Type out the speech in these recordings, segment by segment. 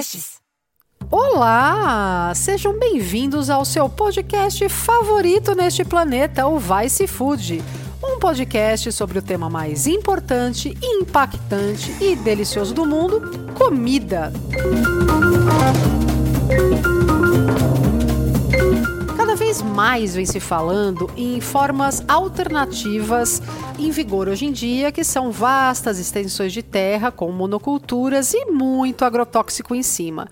podcasts. Olá! Sejam bem-vindos ao seu podcast favorito neste planeta, o Vice Food. Um podcast sobre o tema mais importante, impactante e delicioso do mundo: comida. Cada vez mais vem se falando em formas alternativas em vigor hoje em dia, que são vastas extensões de terra com monoculturas e muito agrotóxico em cima.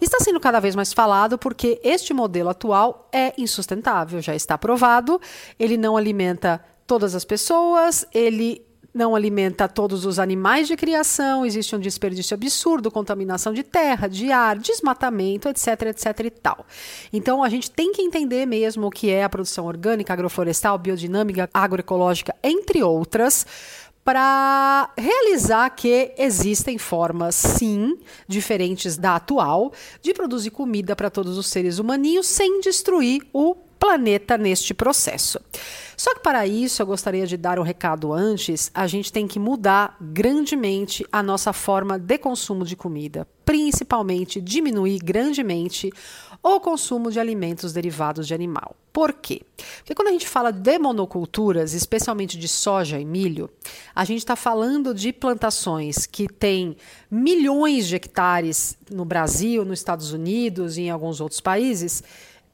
Está sendo cada vez mais falado porque este modelo atual é insustentável, já está provado, ele não alimenta todas as pessoas, ele não alimenta todos os animais de criação, existe um desperdício absurdo, contaminação de terra, de ar, desmatamento, etc, etc e tal. Então a gente tem que entender mesmo o que é a produção orgânica, agroflorestal, biodinâmica, agroecológica, entre outras, para realizar que existem formas, sim, diferentes da atual, de produzir comida para todos os seres humaninhos sem destruir o planeta neste processo. Só que para isso eu gostaria de dar um recado antes, a gente tem que mudar grandemente a nossa forma de consumo de comida, principalmente diminuir grandemente o consumo de alimentos derivados de animal. Por quê? Porque quando a gente fala de monoculturas, especialmente de soja e milho, a gente está falando de plantações que têm milhões de hectares no Brasil, nos Estados Unidos e em alguns outros países,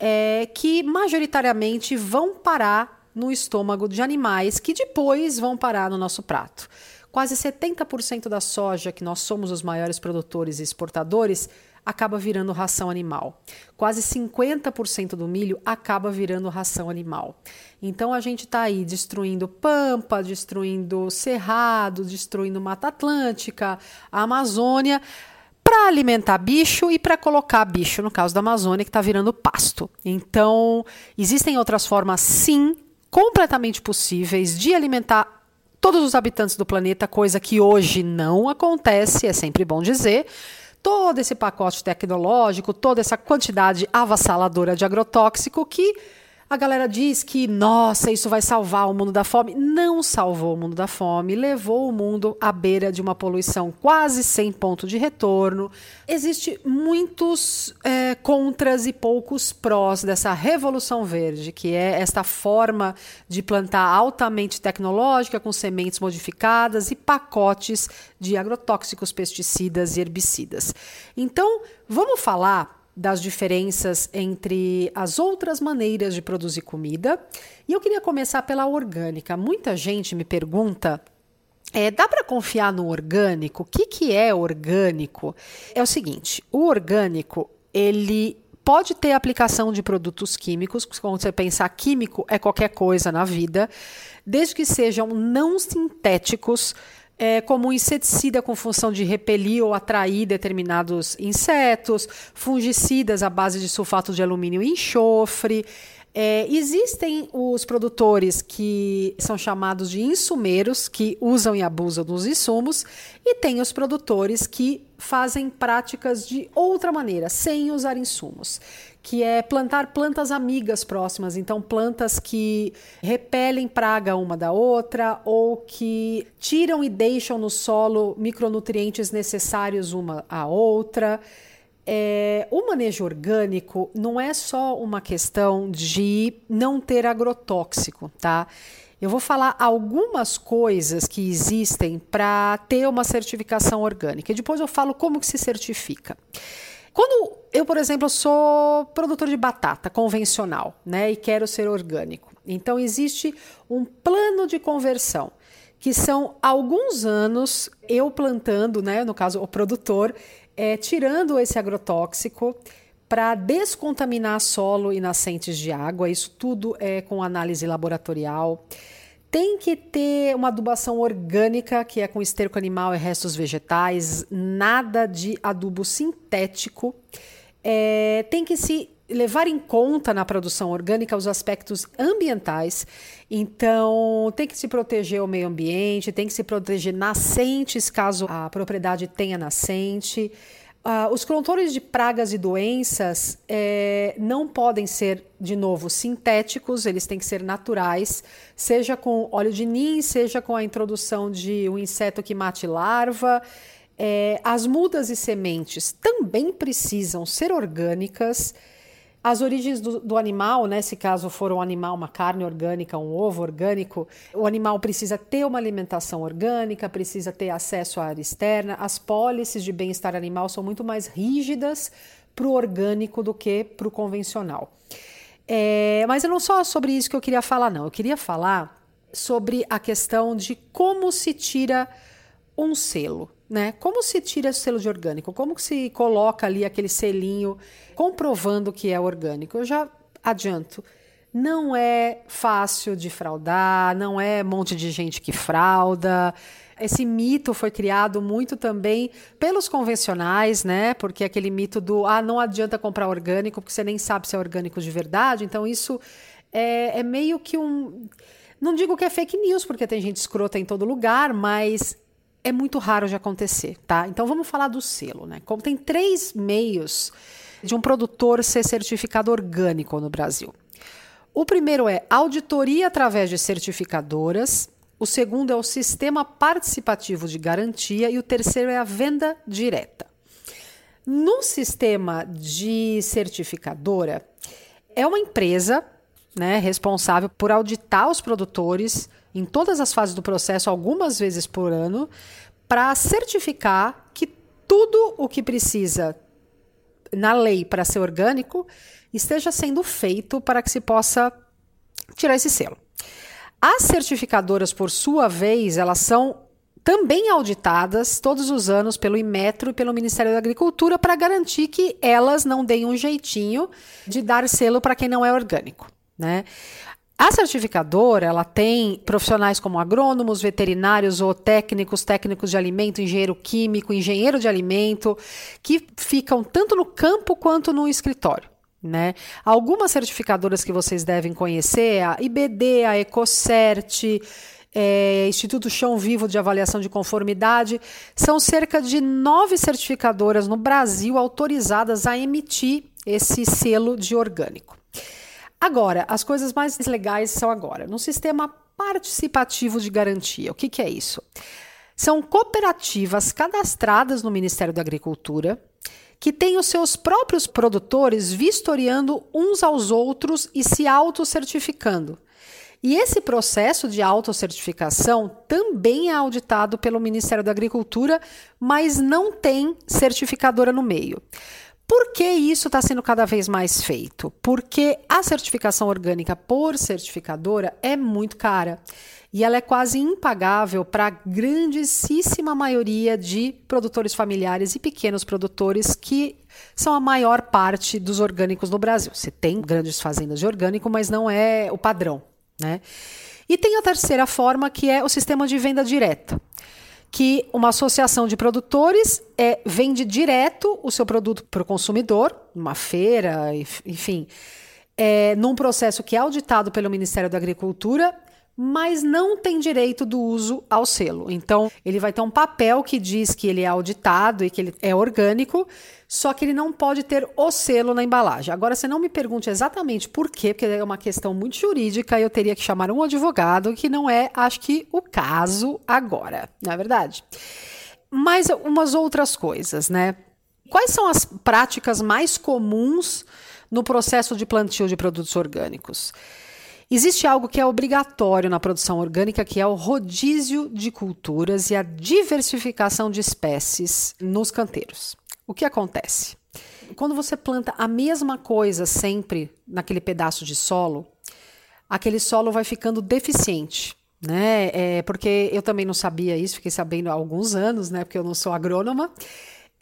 é, que majoritariamente vão parar no estômago de animais que depois vão parar no nosso prato. Quase 70% da soja, que nós somos os maiores produtores e exportadores, acaba virando ração animal. Quase 50% do milho acaba virando ração animal. Então a gente está aí destruindo pampa, destruindo cerrado, destruindo Mata Atlântica, a Amazônia para alimentar bicho e para colocar bicho, no caso da Amazônia, que está virando pasto. Então, existem outras formas, sim, completamente possíveis de alimentar todos os habitantes do planeta, coisa que hoje não acontece, é sempre bom dizer. Todo esse pacote tecnológico, toda essa quantidade avassaladora de agrotóxico que a galera diz que, nossa, isso vai salvar o mundo da fome. Não salvou o mundo da fome, levou o mundo à beira de uma poluição quase sem ponto de retorno. Existem muitos é, contras e poucos prós dessa revolução verde, que é esta forma de plantar altamente tecnológica, com sementes modificadas e pacotes de agrotóxicos, pesticidas e herbicidas. Então, vamos falar das diferenças entre as outras maneiras de produzir comida. E eu queria começar pela orgânica. Muita gente me pergunta é, dá para confiar no orgânico? O que, que é orgânico? É o seguinte: o orgânico ele pode ter aplicação de produtos químicos. Quando você pensar químico é qualquer coisa na vida, desde que sejam não sintéticos é, como um inseticida com função de repelir ou atrair determinados insetos, fungicidas à base de sulfato de alumínio e enxofre. É, existem os produtores que são chamados de insumeiros, que usam e abusam dos insumos, e tem os produtores que fazem práticas de outra maneira, sem usar insumos que é plantar plantas amigas próximas, então plantas que repelem praga uma da outra ou que tiram e deixam no solo micronutrientes necessários uma à outra. É, o manejo orgânico não é só uma questão de não ter agrotóxico, tá? Eu vou falar algumas coisas que existem para ter uma certificação orgânica e depois eu falo como que se certifica. Quando eu, por exemplo, sou produtor de batata convencional, né, e quero ser orgânico. Então existe um plano de conversão que são alguns anos eu plantando, né, no caso o produtor, é, tirando esse agrotóxico para descontaminar solo e nascentes de água. Isso tudo é com análise laboratorial. Tem que ter uma adubação orgânica, que é com esterco animal e restos vegetais, nada de adubo sintético. É, tem que se levar em conta na produção orgânica os aspectos ambientais. Então, tem que se proteger o meio ambiente, tem que se proteger nascentes, caso a propriedade tenha nascente. Uh, os controles de pragas e doenças é, não podem ser, de novo, sintéticos, eles têm que ser naturais, seja com óleo de nim, seja com a introdução de um inseto que mate larva. É, as mudas e sementes também precisam ser orgânicas. As origens do, do, animal, né, se caso for um animal, uma carne orgânica, um ovo orgânico, o animal precisa ter uma alimentação orgânica, precisa ter acesso à área externa. As pólices de bem-estar animal são muito mais rígidas para o orgânico do que para o convencional. É, mas não só sobre isso que eu queria falar, não. Eu queria falar sobre a questão de como se tira um selo, né? Como se tira o selo de orgânico? Como se coloca ali aquele selinho comprovando que é orgânico? Eu já adianto. Não é fácil de fraudar, não é um monte de gente que frauda. Esse mito foi criado muito também pelos convencionais, né? Porque aquele mito do ah, não adianta comprar orgânico porque você nem sabe se é orgânico de verdade. Então, isso é, é meio que um. Não digo que é fake news, porque tem gente escrota em todo lugar, mas é muito raro de acontecer, tá? Então vamos falar do selo, né? Como tem três meios de um produtor ser certificado orgânico no Brasil. O primeiro é auditoria através de certificadoras, o segundo é o sistema participativo de garantia e o terceiro é a venda direta. No sistema de certificadora, é uma empresa né, responsável por auditar os produtores em todas as fases do processo, algumas vezes por ano, para certificar que tudo o que precisa na lei para ser orgânico esteja sendo feito para que se possa tirar esse selo. As certificadoras, por sua vez, elas são também auditadas todos os anos pelo Inmetro e pelo Ministério da Agricultura para garantir que elas não deem um jeitinho de dar selo para quem não é orgânico, né? A certificadora, ela tem profissionais como agrônomos, veterinários ou técnicos, técnicos de alimento, engenheiro químico, engenheiro de alimento, que ficam tanto no campo quanto no escritório. Né? Algumas certificadoras que vocês devem conhecer, a IBD, a Ecocert, é, Instituto Chão Vivo de Avaliação de Conformidade, são cerca de nove certificadoras no Brasil autorizadas a emitir esse selo de orgânico. Agora, as coisas mais legais são agora, no sistema participativo de garantia. O que, que é isso? São cooperativas cadastradas no Ministério da Agricultura que têm os seus próprios produtores vistoriando uns aos outros e se autocertificando. E esse processo de autocertificação também é auditado pelo Ministério da Agricultura, mas não tem certificadora no meio. Por que isso está sendo cada vez mais feito? Porque a certificação orgânica por certificadora é muito cara e ela é quase impagável para a grandíssima maioria de produtores familiares e pequenos produtores que são a maior parte dos orgânicos no Brasil. Você tem grandes fazendas de orgânico, mas não é o padrão, né? E tem a terceira forma, que é o sistema de venda direta que uma associação de produtores é, vende direto o seu produto para o consumidor, numa feira, enfim, é, num processo que é auditado pelo Ministério da Agricultura mas não tem direito do uso ao selo. Então, ele vai ter um papel que diz que ele é auditado e que ele é orgânico, só que ele não pode ter o selo na embalagem. Agora, você não me pergunte exatamente por quê, porque é uma questão muito jurídica e eu teria que chamar um advogado, que não é, acho que, o caso agora, não é verdade? Mas umas outras coisas, né? Quais são as práticas mais comuns no processo de plantio de produtos orgânicos? Existe algo que é obrigatório na produção orgânica, que é o rodízio de culturas e a diversificação de espécies nos canteiros. O que acontece? Quando você planta a mesma coisa sempre naquele pedaço de solo, aquele solo vai ficando deficiente. Né? É, porque eu também não sabia isso, fiquei sabendo há alguns anos, né? Porque eu não sou agrônoma.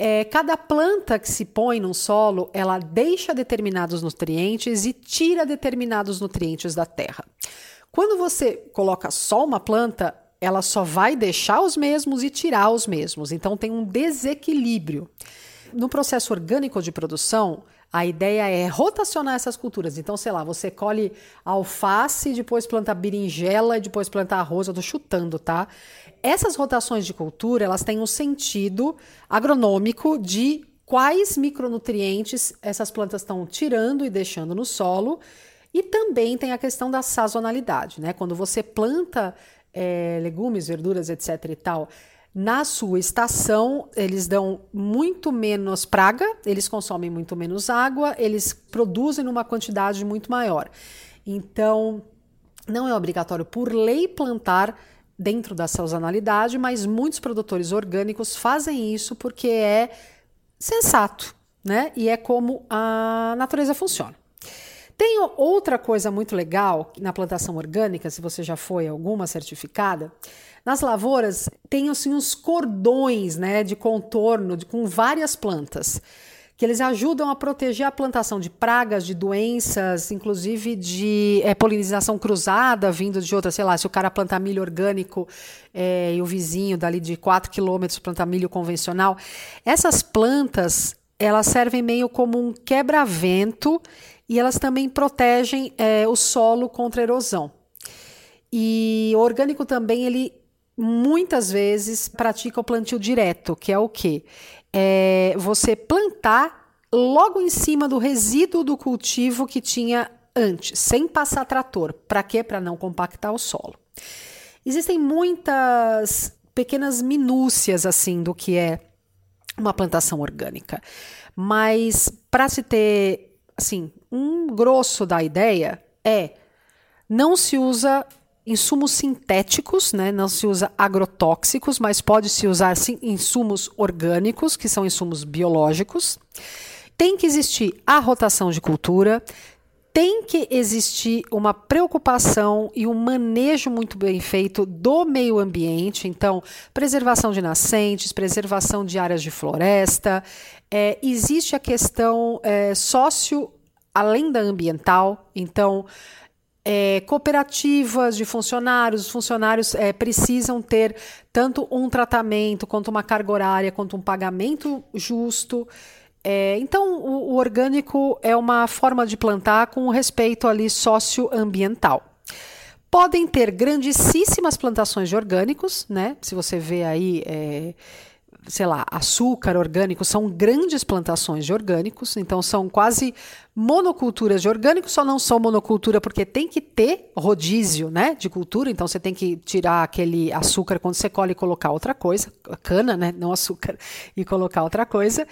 É, cada planta que se põe num solo, ela deixa determinados nutrientes e tira determinados nutrientes da terra. Quando você coloca só uma planta, ela só vai deixar os mesmos e tirar os mesmos. Então tem um desequilíbrio. No processo orgânico de produção, a ideia é rotacionar essas culturas. Então, sei lá, você colhe alface, depois planta berinjela depois planta arroz. Eu tô chutando, tá? Essas rotações de cultura, elas têm um sentido agronômico de quais micronutrientes essas plantas estão tirando e deixando no solo. E também tem a questão da sazonalidade, né? Quando você planta é, legumes, verduras, etc. e tal, Na sua estação, eles dão muito menos praga, eles consomem muito menos água, eles produzem numa quantidade muito maior. Então, não é obrigatório por lei plantar dentro da sazonalidade, mas muitos produtores orgânicos fazem isso porque é sensato, né? E é como a natureza funciona. Tem outra coisa muito legal na plantação orgânica, se você já foi alguma certificada. Nas lavouras tem assim uns cordões, né, de contorno de, com várias plantas que eles ajudam a proteger a plantação de pragas, de doenças, inclusive de é, polinização cruzada vindo de outra, sei lá, se o cara plantar milho orgânico é, e o vizinho dali de 4 quilômetros plantar milho convencional. Essas plantas, elas servem meio como um quebra-vento e elas também protegem é, o solo contra erosão. E o orgânico também, ele muitas vezes pratica o plantio direto, que é o quê? É você plantar logo em cima do resíduo do cultivo que tinha antes, sem passar trator. Para quê? Para não compactar o solo. Existem muitas pequenas minúcias assim do que é uma plantação orgânica, mas para se ter assim, um grosso da ideia é não se usa insumos sintéticos, né? não se usa agrotóxicos, mas pode se usar sim, insumos orgânicos, que são insumos biológicos. Tem que existir a rotação de cultura, tem que existir uma preocupação e um manejo muito bem feito do meio ambiente, então, preservação de nascentes, preservação de áreas de floresta. É, existe a questão é, sócio, além da ambiental, então. É, cooperativas de funcionários, os funcionários é, precisam ter tanto um tratamento, quanto uma carga horária, quanto um pagamento justo. É, então, o, o, orgânico é uma forma de plantar com respeito ali socioambiental. Podem ter grandíssimas plantações de orgânicos, né? Se você vê aí é, sei lá, açúcar orgânico, são grandes plantações de orgânicos, então são quase monoculturas de orgânicos, só não são monocultura porque tem que ter rodízio, né, de cultura, então você tem que tirar aquele açúcar quando você colhe e colocar outra coisa, cana, né, não açúcar, e colocar outra coisa,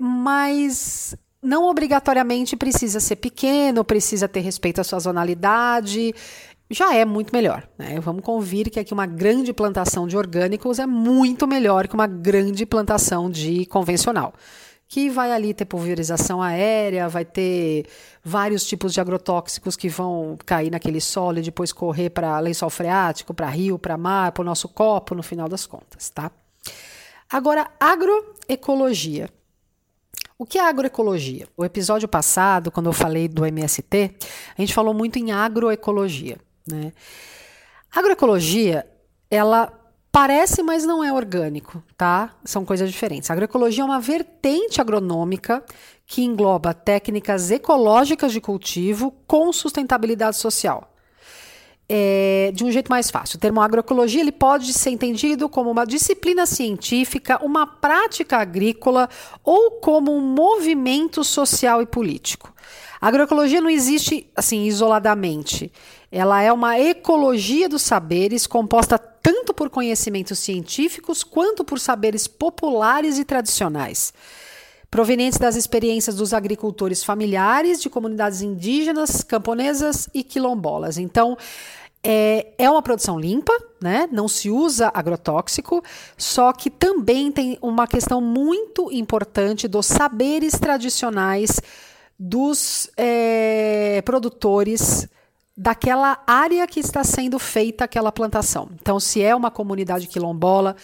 mas não obrigatoriamente precisa ser pequeno, precisa ter respeito à sazonalidade, já é muito melhor. Né? Vamos convir que aqui uma grande plantação de orgânicos é muito melhor que uma grande plantação de convencional. Que vai ali ter pulverização aérea, vai ter vários tipos de agrotóxicos que vão cair naquele solo e depois correr para lençol freático, para rio, para mar, para o nosso copo, no final das contas, tá? Agora, agroecologia. O que é agroecologia? O episódio passado, quando eu falei do MST, a gente falou muito em agroecologia. Né? Agroecologia, ela parece, mas não é orgânico, tá? São coisas diferentes. A agroecologia é uma vertente agronômica que engloba técnicas ecológicas de cultivo com sustentabilidade social. É, de um jeito mais fácil. O termo agroecologia ele pode ser entendido como uma disciplina científica, uma prática agrícola ou como um movimento social e político. A agroecologia não existe assim isoladamente. Ela é uma ecologia dos saberes composta tanto por conhecimentos científicos quanto por saberes populares e tradicionais, provenientes das experiências dos agricultores familiares, de comunidades indígenas, camponesas e quilombolas. Então, é, é uma produção limpa, né? não se usa agrotóxico, só que também tem uma questão muito importante dos saberes tradicionais dos é, produtores daquela área que está sendo feita aquela plantação. Então, se é uma comunidade quilombola,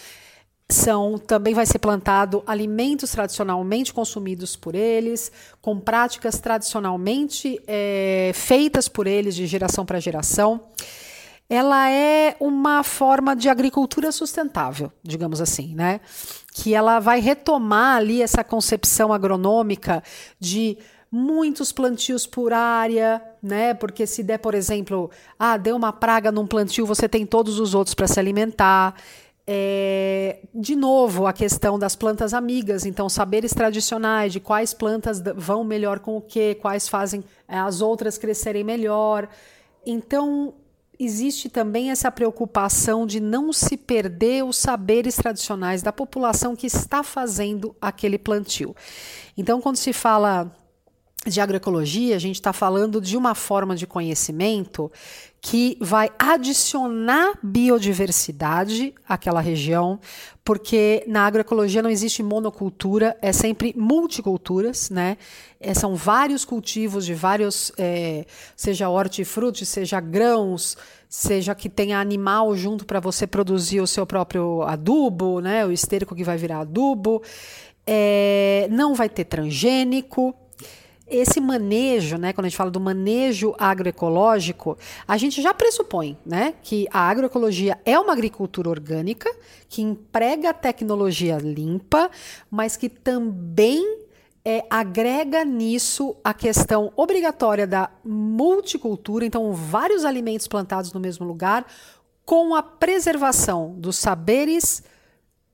são também vai ser plantado alimentos tradicionalmente consumidos por eles, com práticas tradicionalmente é, feitas por eles de geração para geração. Ela é uma forma de agricultura sustentável, digamos assim, né? Que ela vai retomar ali essa concepção agronômica de muitos plantios por área, né? Porque se der, por exemplo, ah, deu uma praga num plantio, você tem todos os outros para se alimentar. É, de novo, a questão das plantas amigas, então saberes tradicionais de quais plantas vão melhor com o que, quais fazem é, as outras crescerem melhor. Então, existe também essa preocupação de não se perder os saberes tradicionais da população que está fazendo aquele plantio. Então, quando se fala de agroecologia, a gente está falando de uma forma de conhecimento que vai adicionar biodiversidade àquela região, porque na agroecologia não existe monocultura, é sempre multiculturas, né? É, são vários cultivos de vários, é, seja hortifruti, seja grãos, seja que tenha animal junto para você produzir o seu próprio adubo, né? O esterco que vai virar adubo. É, não vai ter transgênico esse manejo, né, quando a gente fala do manejo agroecológico, a gente já pressupõe né, que a agroecologia é uma agricultura orgânica, que emprega tecnologia limpa, mas que também é, agrega nisso a questão obrigatória da multicultura, então, vários alimentos plantados no mesmo lugar, com a preservação dos saberes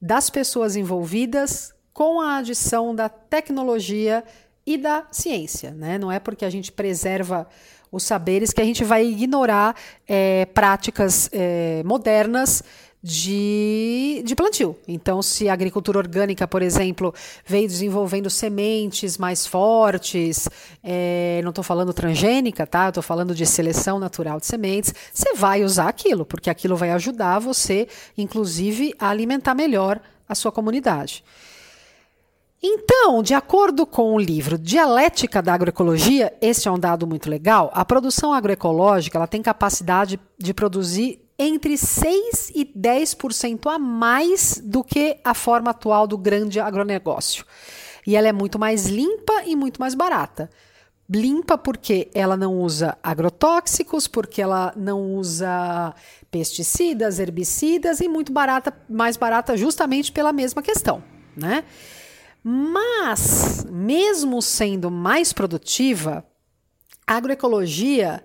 das pessoas envolvidas, com a adição da tecnologia e da ciência. Né? Não é porque a gente preserva os saberes que a gente vai ignorar é, práticas é, modernas de, de plantio. Então, se a agricultura orgânica, por exemplo, veio desenvolvendo sementes mais fortes, é, não estou falando transgênica, tá? Estou falando de seleção natural de sementes, você vai usar aquilo, porque aquilo vai ajudar você, inclusive, a alimentar melhor a sua comunidade. Então, de acordo com o livro Dialética da Agroecologia, esse é um dado muito legal, a produção agroecológica ela tem capacidade de produzir entre 6 e 10% a mais do que a forma atual do grande agronegócio. E ela é muito mais limpa e muito mais barata. Limpa porque ela não usa agrotóxicos, porque ela não usa pesticidas, herbicidas e muito barata, mais barata justamente pela mesma questão, né? Mas, mesmo sendo mais produtiva, a agroecologia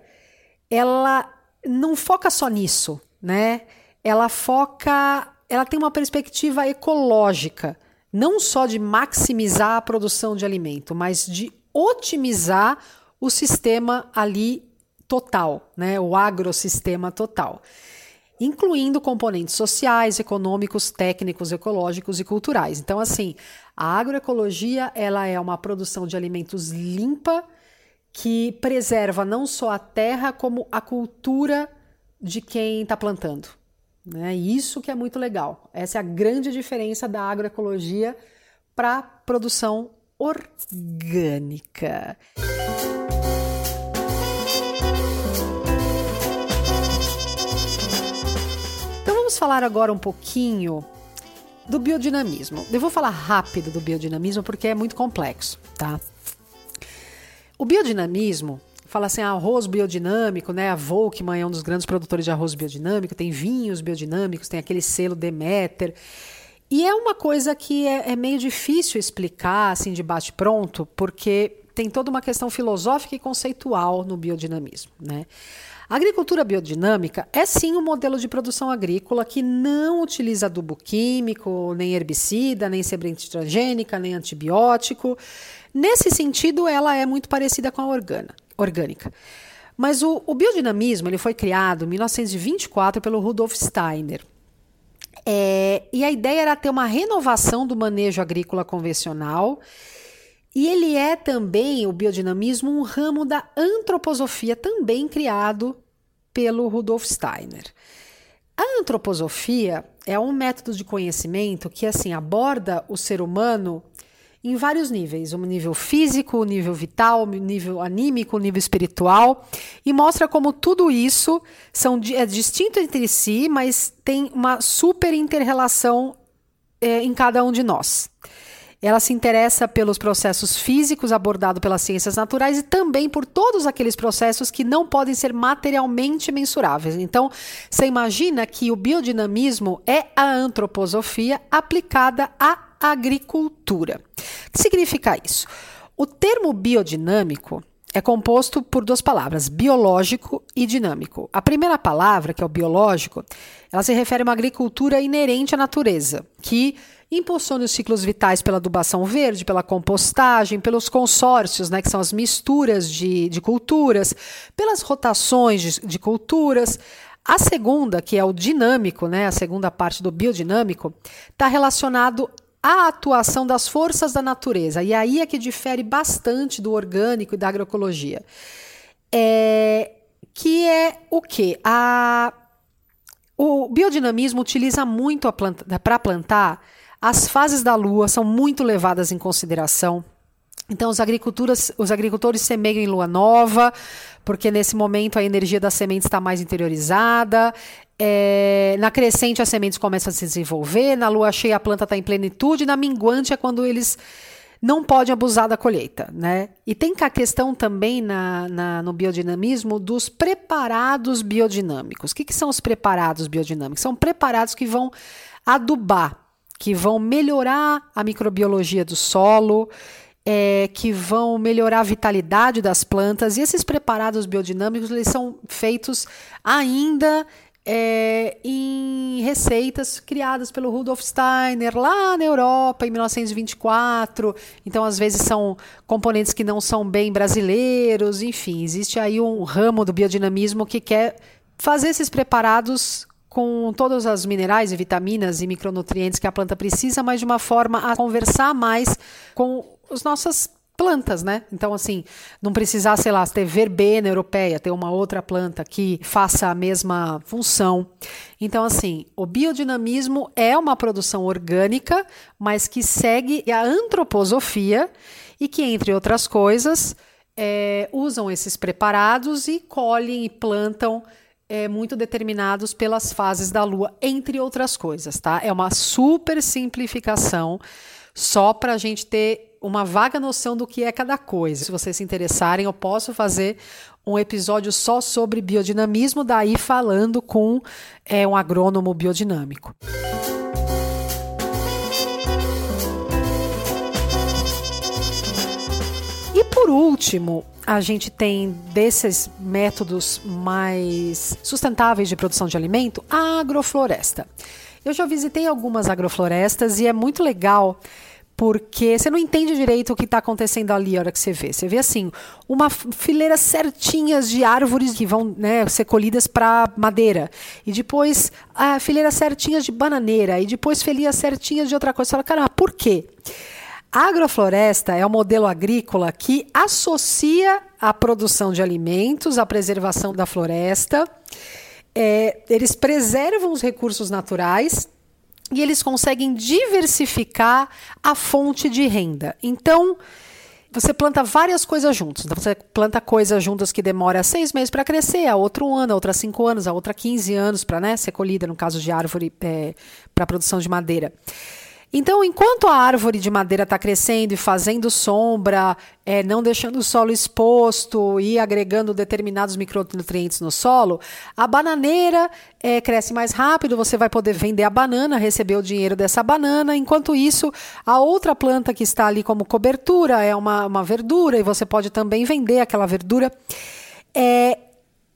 ela não foca só nisso, né? Ela foca, ela tem uma perspectiva ecológica, não só de maximizar a produção de alimento, mas de otimizar o sistema ali total, né? O agrosistema total incluindo componentes sociais, econômicos, técnicos, ecológicos e culturais. Então, assim, a agroecologia ela é uma produção de alimentos limpa que preserva não só a terra como a cultura de quem está plantando. Né? Isso que é muito legal. Essa é a grande diferença da agroecologia para produção orgânica. Falar agora um pouquinho do biodinamismo. Eu vou falar rápido do biodinamismo porque é muito complexo, tá? O biodinamismo fala assim, arroz biodinâmico, né? A Volkmann é um dos grandes produtores de arroz biodinâmico, tem vinhos biodinâmicos, tem aquele selo Demeter. E é uma coisa que é, é meio difícil explicar assim de bate pronto, porque tem toda uma questão filosófica e conceitual no biodinamismo, né? A agricultura biodinâmica é sim um modelo de produção agrícola que não utiliza adubo químico, nem herbicida, nem semente transgênica, nem antibiótico. Nesse sentido, ela é muito parecida com a organa, orgânica. Mas o, o, biodinamismo ele foi criado em 1924 pelo Rudolf Steiner. É, e a ideia era ter uma renovação do manejo agrícola convencional. E ele é também, o biodinamismo, um ramo da antroposofia, também criado pelo Rudolf Steiner. A antroposofia é um método de conhecimento que assim aborda o ser humano em vários níveis, um nível físico, um nível vital, um nível anímico, o nível espiritual, e mostra como tudo isso são, é distinto entre si, mas tem uma super interrelação é, em cada um de nós. Ela se interessa pelos processos físicos abordados pelas ciências naturais e também por todos aqueles processos que não podem ser materialmente mensuráveis. Então, você imagina que o biodinamismo é a antroposofia aplicada à agricultura. O que significa isso? O termo biodinâmico é composto por duas palavras, biológico e dinâmico. A primeira palavra, que é o biológico, ela se refere a uma agricultura inerente à natureza, que impulsiona os ciclos vitais pela adubação verde, pela compostagem, pelos consórcios, né, que são as misturas de, de culturas, pelas rotações de, de culturas, A segunda, que é o dinâmico, né, a segunda parte do biodinâmico, está relacionado à atuação das forças da natureza. E aí é que difere bastante do orgânico e da agroecologia. É, que é o que? A, o biodinamismo utiliza muito planta, para plantar, as fases da lua são muito levadas em consideração. Então, os, os agricultores semeiam em lua nova, porque nesse momento a energia da semente está mais interiorizada. É, na crescente, as sementes começam a se desenvolver. Na lua cheia, a planta está em plenitude. Na minguante, é quando eles não podem abusar da colheita. Né? E tem a questão também na, na no biodinamismo dos preparados biodinâmicos. O que, que são os preparados biodinâmicos? São preparados que vão adubar, que vão melhorar a microbiologia do solo é, que vão melhorar a vitalidade das plantas. E esses preparados biodinâmicos eles são feitos ainda é, em receitas criadas pelo Rudolf Steiner lá na Europa em 1924. Então, às vezes, são componentes que não são bem brasileiros. Enfim, existe aí um ramo do biodinamismo que quer fazer esses preparados com todos os minerais e vitaminas e micronutrientes que a planta precisa, mas de uma forma a conversar mais com as nossas plantas, né? Então, assim, não precisar, sei lá, ter verbena europeia, ter uma outra planta que faça a mesma função. Então, assim, o biodinamismo é uma produção orgânica, mas que segue a antroposofia e que, entre outras coisas, é, usam esses preparados e colhem e plantam é, muito determinados pelas fases da Lua, entre outras coisas, tá? É uma super simplificação só para a gente ter uma vaga noção do que é cada coisa. Se vocês se interessarem, eu posso fazer um episódio só sobre biodinamismo, daí falando com é, um agrônomo biodinâmico. E por último, a gente tem desses métodos mais sustentáveis de produção de alimento, a agrofloresta. Eu já visitei algumas agroflorestas e é muito legal porque você não entende direito o que está acontecendo ali a hora que você vê. Você vê assim, uma fileira certinhas de árvores que vão né, ser colhidas para madeira, e depois a fileira certinhas de bananeira, e depois fileiras certinhas de outra coisa. Você fala, caramba, por quê? A agrofloresta é um modelo agrícola que associa a produção de alimentos à preservação da floresta. É, eles preservam os recursos naturais e eles conseguem diversificar a fonte de renda. Então, você planta várias coisas juntas. Então, você planta coisas juntas que demora seis meses para crescer, a outra um ano, a outra cinco anos, a outra 15 anos para né, ser colhida, no caso de árvore, é, para produção de madeira. Então, enquanto a árvore de madeira está crescendo e fazendo sombra, é, não deixando o solo exposto e agregando determinados micronutrientes no solo, a bananeira é, cresce mais rápido, você vai poder vender a banana, receber o dinheiro dessa banana. Enquanto isso, a outra planta que está ali como cobertura é uma, uma verdura e você pode também vender aquela verdura. É,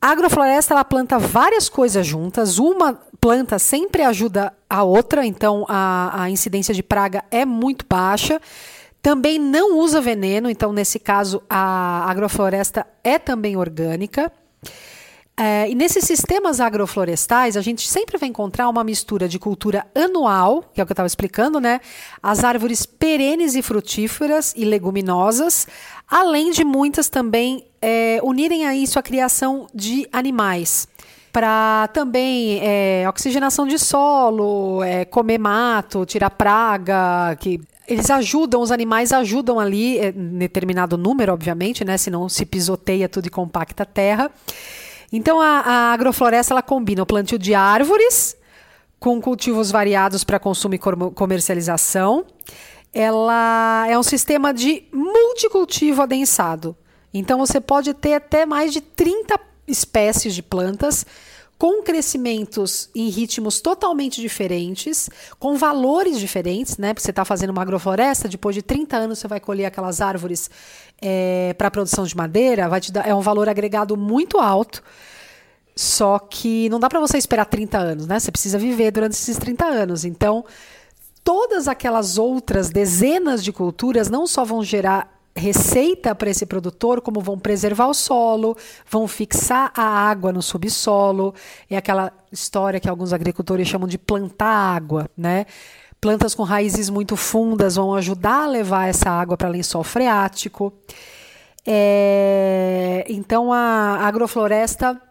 a agrofloresta ela planta várias coisas juntas. Uma planta sempre ajuda a outra, então a, a incidência de praga é muito baixa. Também não usa veneno, então nesse caso a agrofloresta é também orgânica. É, e nesses sistemas agroflorestais, a gente sempre vai encontrar uma mistura de cultura anual, que é o que eu estava explicando, né? As árvores perenes e frutíferas e leguminosas, além de muitas também é, unirem a isso a criação de animais para também é, oxigenação de solo, é, comer mato, tirar praga, que eles ajudam, os animais ajudam ali, é, em determinado número, obviamente, né? Senão se pisoteia tudo e compacta a terra. Então a, a agrofloresta ela combina o plantio de árvores com cultivos variados para consumo e comercialização. Ela é um sistema de multicultivo adensado. Então você pode ter até mais de 30 espécies de plantas com crescimentos em ritmos totalmente diferentes, com valores diferentes, né? Porque você está fazendo uma agrofloresta, depois de 30 anos você vai colher aquelas árvores é, para produção de madeira, vai te dar, é um valor agregado muito alto. Só que não dá para você esperar 30 anos, né? Você precisa viver durante esses 30 anos. Então, todas aquelas outras dezenas de culturas não só vão gerar receita para esse produtor como vão preservar o solo, vão fixar a água no subsolo. É aquela história que alguns agricultores chamam de plantar água, né? Plantas com raízes muito fundas vão ajudar a levar essa água para lençol freático. É, então a agrofloresta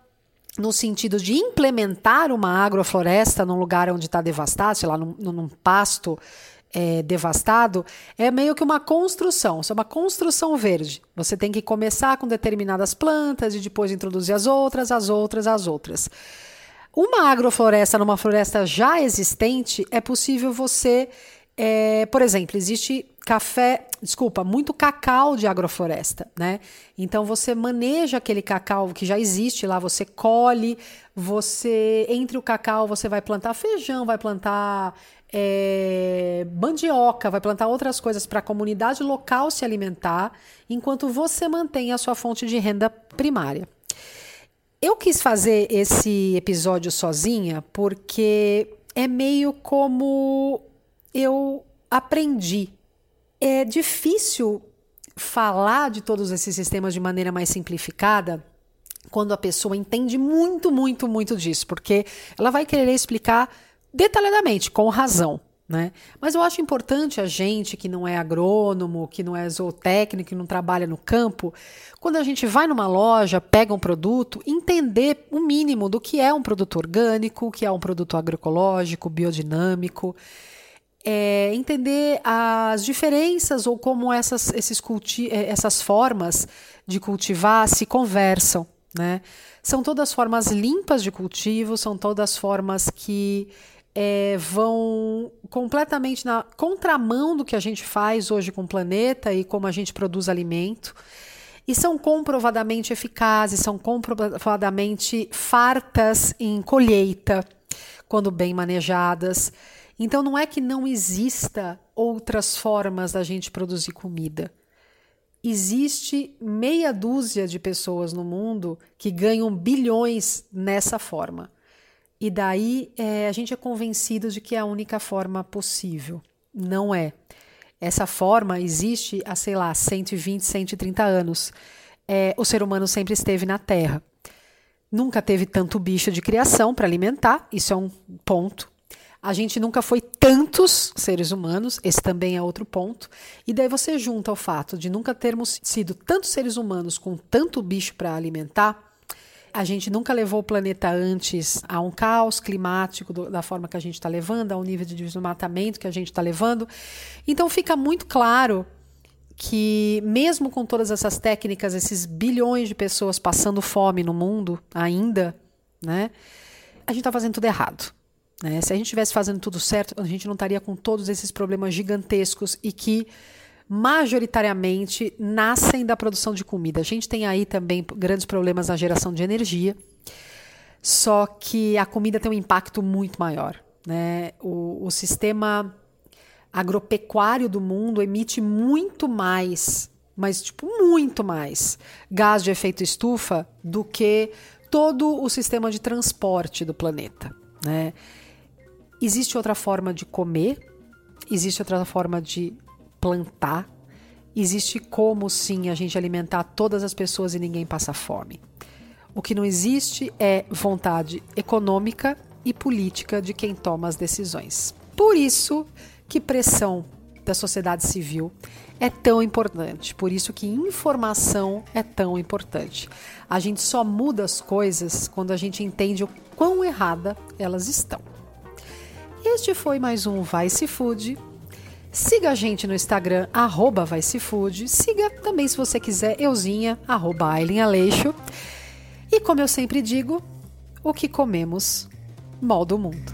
no sentido de implementar uma agrofloresta num lugar onde está devastado, sei lá, num, num pasto é, devastado, é meio que uma construção, isso é uma construção verde. Você tem que começar com determinadas plantas e depois introduzir as outras, as outras, as outras. Uma agrofloresta numa floresta já existente, é possível você, é, por exemplo, existe café, desculpa, muito cacau de agrofloresta, né? Então você maneja aquele cacau que já existe lá, você colhe, você entre o cacau você vai plantar feijão, vai plantar é, vai plantar outras coisas para a comunidade local se alimentar, enquanto você mantém a sua fonte de renda primária. Eu quis fazer esse episódio sozinha porque é meio como eu aprendi é difícil falar de todos esses sistemas de maneira mais simplificada quando a pessoa entende muito, muito, muito disso, porque ela vai querer explicar detalhadamente, com razão. Né? Mas eu acho importante a gente que não é agrônomo, que não é zootécnico, que não trabalha no campo, quando a gente vai numa loja, pega um produto, entender o mínimo do que é um produto orgânico, o que é um produto agroecológico, biodinâmico é, entender as diferenças ou como essas, esses culti é, essas formas de cultivar se conversam. Né? São todas formas limpas de cultivo, são todas formas que é, vão completamente na contramão do que a gente faz hoje com o planeta e como a gente produz alimento. E são comprovadamente eficazes, são comprovadamente fartas em colheita, quando bem manejadas. Então não é que não exista outras formas da gente produzir comida. Existe meia dúzia de pessoas no mundo que ganham bilhões nessa forma. E daí é, a gente é convencido de que é a única forma possível. Não é. Essa forma existe há, sei lá, 120, 130 anos. É, o ser humano sempre esteve na Terra. Nunca teve tanto bicho de criação para alimentar, isso é um ponto. A gente nunca foi tantos seres humanos, esse também é outro ponto. E daí você junta o fato de nunca termos sido tantos seres humanos com tanto bicho para alimentar. A gente nunca levou o planeta antes a um caos climático do, da forma que a gente está levando, a um nível de desmatamento que a gente está levando. Então fica muito claro que, mesmo com todas essas técnicas, esses bilhões de pessoas passando fome no mundo ainda, né, a gente está fazendo tudo errado. Né? Se a gente estivesse fazendo tudo certo, a gente não estaria com todos esses problemas gigantescos e que majoritariamente nascem da produção de comida. A gente tem aí também grandes problemas na geração de energia, só que a comida tem um impacto muito maior. Né? O, o sistema agropecuário do mundo emite muito mais, mas tipo muito mais, gás de efeito estufa do que todo o sistema de transporte do planeta. Né? Existe outra forma de comer, existe outra forma de plantar, existe como sim a gente alimentar todas as pessoas e ninguém passa fome. O que não existe é vontade econômica e política de quem toma as decisões. Por isso que pressão da sociedade civil é tão importante. Por isso que informação é tão importante. A gente só muda as coisas quando a gente entende o quão errada elas estão. Este foi mais um Vai Se Food. Siga a gente no Instagram, arroba. Siga também, se você quiser, euzinha, arroba Aileen Aleixo. E como eu sempre digo, o que comemos molda o mundo.